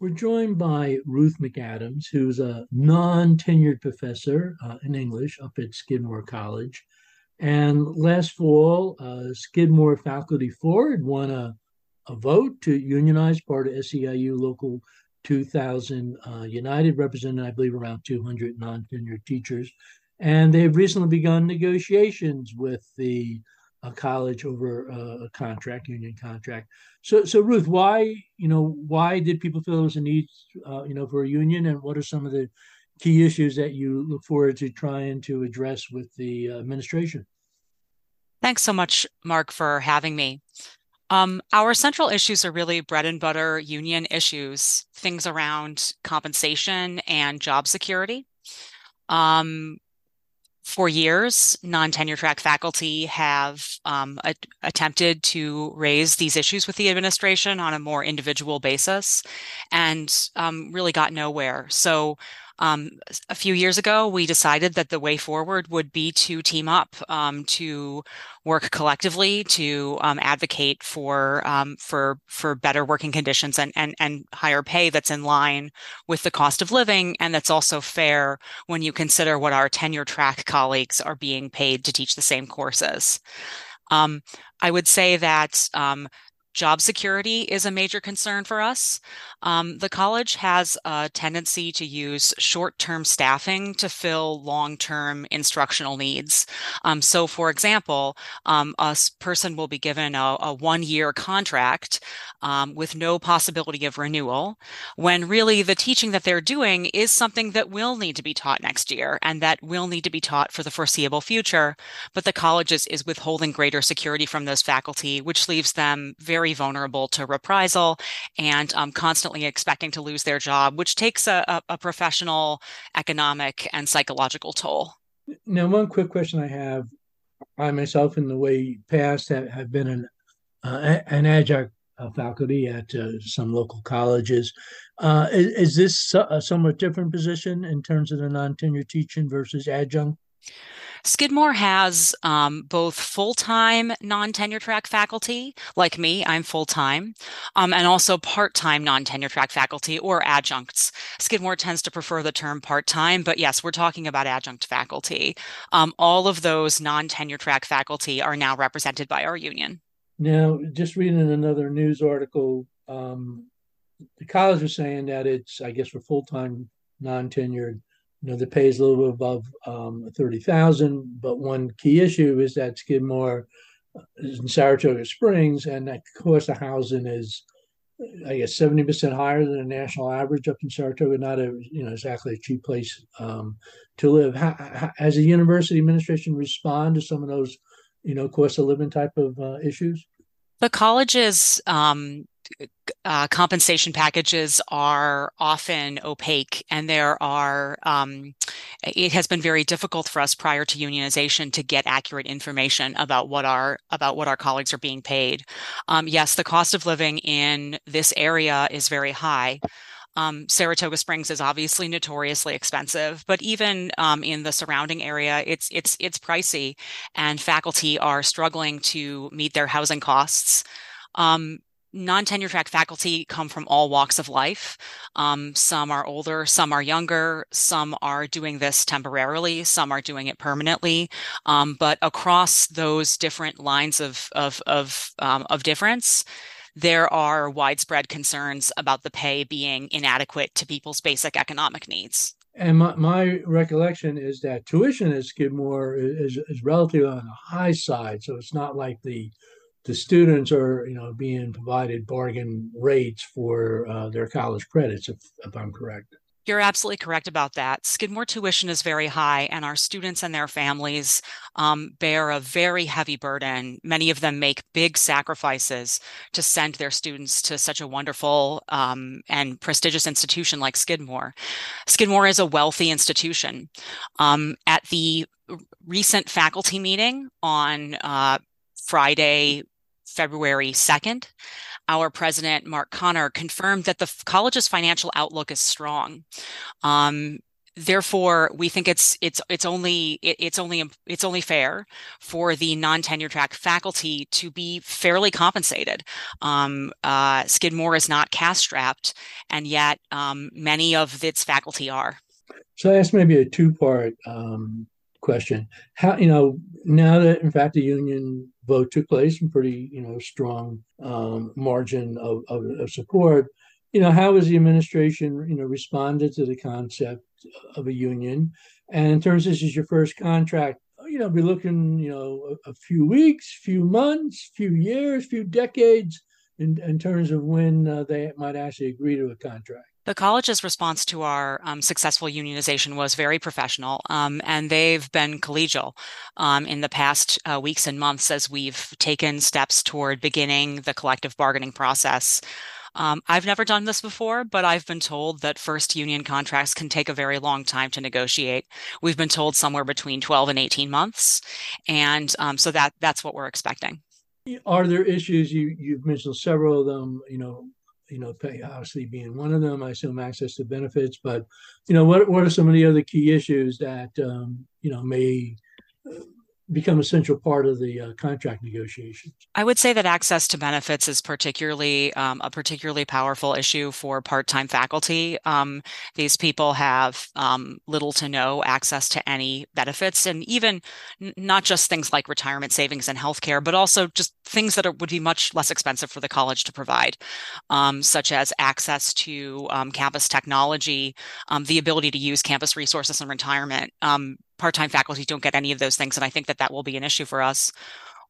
We're joined by Ruth McAdams, who's a non tenured professor uh, in English up at Skidmore College. And last fall, uh, Skidmore Faculty Forward won a, a vote to unionize part of SEIU Local 2000 uh, United, representing, I believe, around 200 non tenured teachers. And they've recently begun negotiations with the a college over a, a contract, union contract. So, so Ruth, why you know why did people feel there was a need, uh, you know, for a union, and what are some of the key issues that you look forward to trying to address with the administration? Thanks so much, Mark, for having me. Um, our central issues are really bread and butter union issues, things around compensation and job security. Um, for years, non-tenure track faculty have um, a- attempted to raise these issues with the administration on a more individual basis and um, really got nowhere. So um, a few years ago, we decided that the way forward would be to team up, um, to work collectively, to um, advocate for um, for for better working conditions and and and higher pay that's in line with the cost of living and that's also fair when you consider what our tenure track colleagues are being paid to teach the same courses. Um, I would say that um, Job security is a major concern for us. Um, the college has a tendency to use short term staffing to fill long term instructional needs. Um, so, for example, um, a person will be given a, a one year contract um, with no possibility of renewal, when really the teaching that they're doing is something that will need to be taught next year and that will need to be taught for the foreseeable future. But the college is, is withholding greater security from those faculty, which leaves them very vulnerable to reprisal and um, constantly expecting to lose their job, which takes a, a, professional, economic, and psychological toll. Now, one quick question I have I myself, in the way past, have, have been an uh, an adjunct uh, faculty at uh, some local colleges. Uh, is, is, this a somewhat different position in terms of the non-tenure teaching versus adjunct? Skidmore has um, both full time non tenure track faculty, like me, I'm full time, um, and also part time non tenure track faculty or adjuncts. Skidmore tends to prefer the term part time, but yes, we're talking about adjunct faculty. Um, all of those non tenure track faculty are now represented by our union. Now, just reading another news article, um, the college was saying that it's, I guess, for full time non tenured you know, the pay is a little bit above um, 30,000, but one key issue is that Skidmore is in Saratoga Springs, and that cost of housing is, I guess, 70% higher than the national average up in Saratoga. Not a, you know, exactly a cheap place um, to live. How, how, has the university administration respond to some of those, you know, cost of living type of uh, issues? The colleges um, uh, compensation packages are often opaque, and there are. Um, it has been very difficult for us prior to unionization to get accurate information about what our about what our colleagues are being paid. Um, yes, the cost of living in this area is very high. Um, Saratoga Springs is obviously notoriously expensive, but even um, in the surrounding area, it's it's it's pricey, and faculty are struggling to meet their housing costs. Um, non-tenure track faculty come from all walks of life. Um, some are older, some are younger, some are doing this temporarily, some are doing it permanently. Um, but across those different lines of of of, um, of difference, there are widespread concerns about the pay being inadequate to people's basic economic needs. And my, my recollection is that tuition at Skidmore is, is relatively on the high side. So it's not like the the students are you know being provided bargain rates for uh, their college credits if, if i'm correct you're absolutely correct about that. Skidmore tuition is very high, and our students and their families um, bear a very heavy burden. Many of them make big sacrifices to send their students to such a wonderful um, and prestigious institution like Skidmore. Skidmore is a wealthy institution. Um, at the recent faculty meeting on uh, Friday, February 2nd, our president, Marc Conner, confirmed that the college's financial outlook is strong. Um, therefore, we think it's it's it's only it, it's only it's only fair for the non-tenure track faculty to be fairly compensated. Um, uh, Skidmore is not cash strapped, and yet um, many of its faculty are. So ask maybe a two-part um, question. How you know now that in fact the union vote took place in pretty you know strong um, margin of, of, of support you know, how has the administration, you know, responded to the concept of a union? And in terms of this is your first contract, you know, be looking, you know, a, a few weeks, few months, few years, few decades in, in terms of when uh, they might actually agree to a contract. The college's response to our um, successful unionization was very professional, um, and they've been collegial um, in the past uh, weeks and months as we've taken steps toward beginning the collective bargaining process. Um, I've never done this before, but I've been told that first union contracts can take a very long time to negotiate. We've been told somewhere between 12 and 18 months. And um, so that that's what we're expecting. Are there issues you you've mentioned several of them, you know, you know, pay obviously being one of them, I assume access to benefits, but you know, what what are some of the other key issues that um, you know may uh, become a central part of the uh, contract negotiations. I would say that access to benefits is particularly um, a particularly powerful issue for part-time faculty. Um, these people have um, little to no access to any benefits, and even n- not just things like retirement savings and healthcare, but also just things that are, would be much less expensive for the college to provide, um, such as access to um, campus technology, um, the ability to use campus resources in retirement part-time faculty don't get any of those things and i think that that will be an issue for us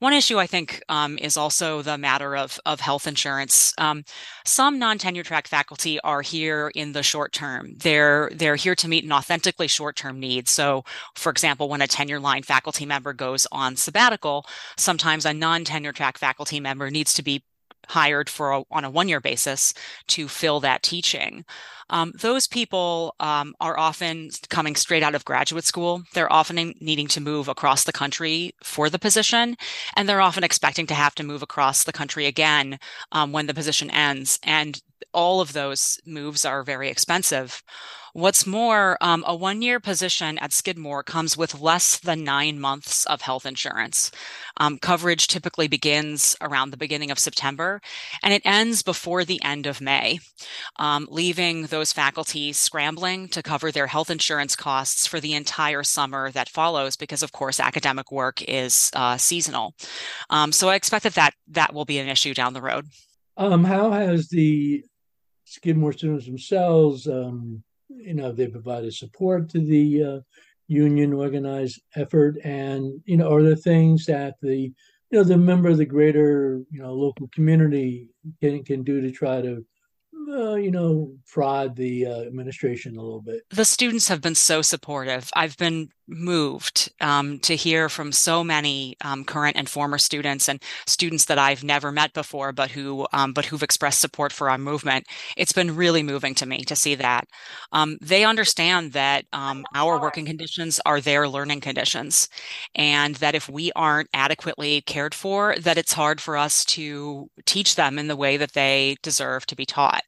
one issue I think um, is also the matter of, of health insurance. Um, some non-tenure track faculty are here in the short term. They're they're here to meet an authentically short-term need. So, for example, when a tenure line faculty member goes on sabbatical, sometimes a non-tenure track faculty member needs to be hired for a, on a one year basis to fill that teaching. Um, those people um, are often coming straight out of graduate school. They're often needing to move across the country for the position, and they're often expecting to have to move across the country again um, when the position ends. And all of those moves are very expensive. What's more, um, a one year position at Skidmore comes with less than nine months of health insurance. Um, coverage typically begins around the beginning of September and it ends before the end of May, um, leaving those faculty scrambling to cover their health insurance costs for the entire summer that follows because, of course, academic work is uh, seasonal. Um, so I expect that, that that will be an issue down the road. Um, how has the Skidmore students themselves um, you know they provided support to the uh, union organized effort and you know are there things that the you know the member of the greater you know local community can can do to try to uh, you know, prod the uh, administration a little bit. The students have been so supportive. I've been moved um, to hear from so many um, current and former students and students that I've never met before, but who um, but who've expressed support for our movement. It's been really moving to me to see that um, they understand that um, our working conditions are their learning conditions, and that if we aren't adequately cared for, that it's hard for us to teach them in the way that they deserve to be taught.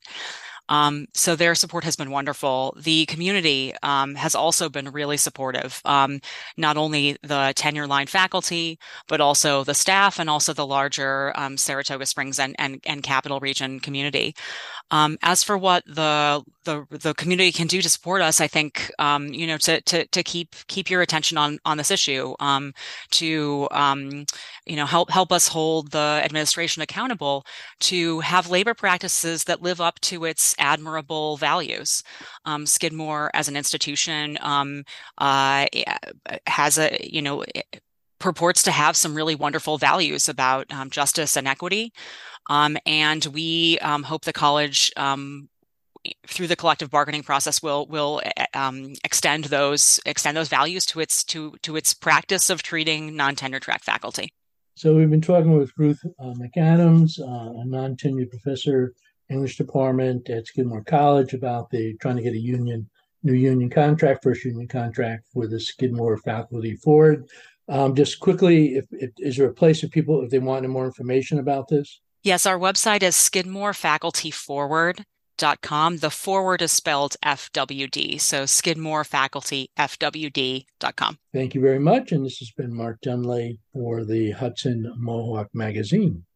Um, so their support has been wonderful. The community um, has also been really supportive, um, not only the tenure line faculty, but also the staff and also the larger um, Saratoga Springs and, and, and Capital Region community. Um, as for what the, the the community can do to support us, I think um, you know to to to keep keep your attention on on this issue, um, to um, you know help help us hold the administration accountable to have labor practices that live up to its admirable values. Um, Skidmore, as an institution, um, uh, has a you know purports to have some really wonderful values about justice and equity. Um, and we um, hope the college um, through the collective bargaining process will will um, extend those extend those values to its to to its practice of treating non-tenure track faculty. So we've been talking with Ruth uh, McAdams, uh, a non-tenured professor English department at Skidmore College, about the trying to get a union new union contract, first union contract for the Skidmore faculty forward. Um, just quickly, if, if, is there a place if people if they want more information about this? Yes, our website is Skidmore Faculty Forward skidmorefaculty.com. The forward is spelled FWD. So Skidmore Faculty, FWD.com. Thank you very much. And this has been Mark Dunlea for the Hudson Mohawk Magazine.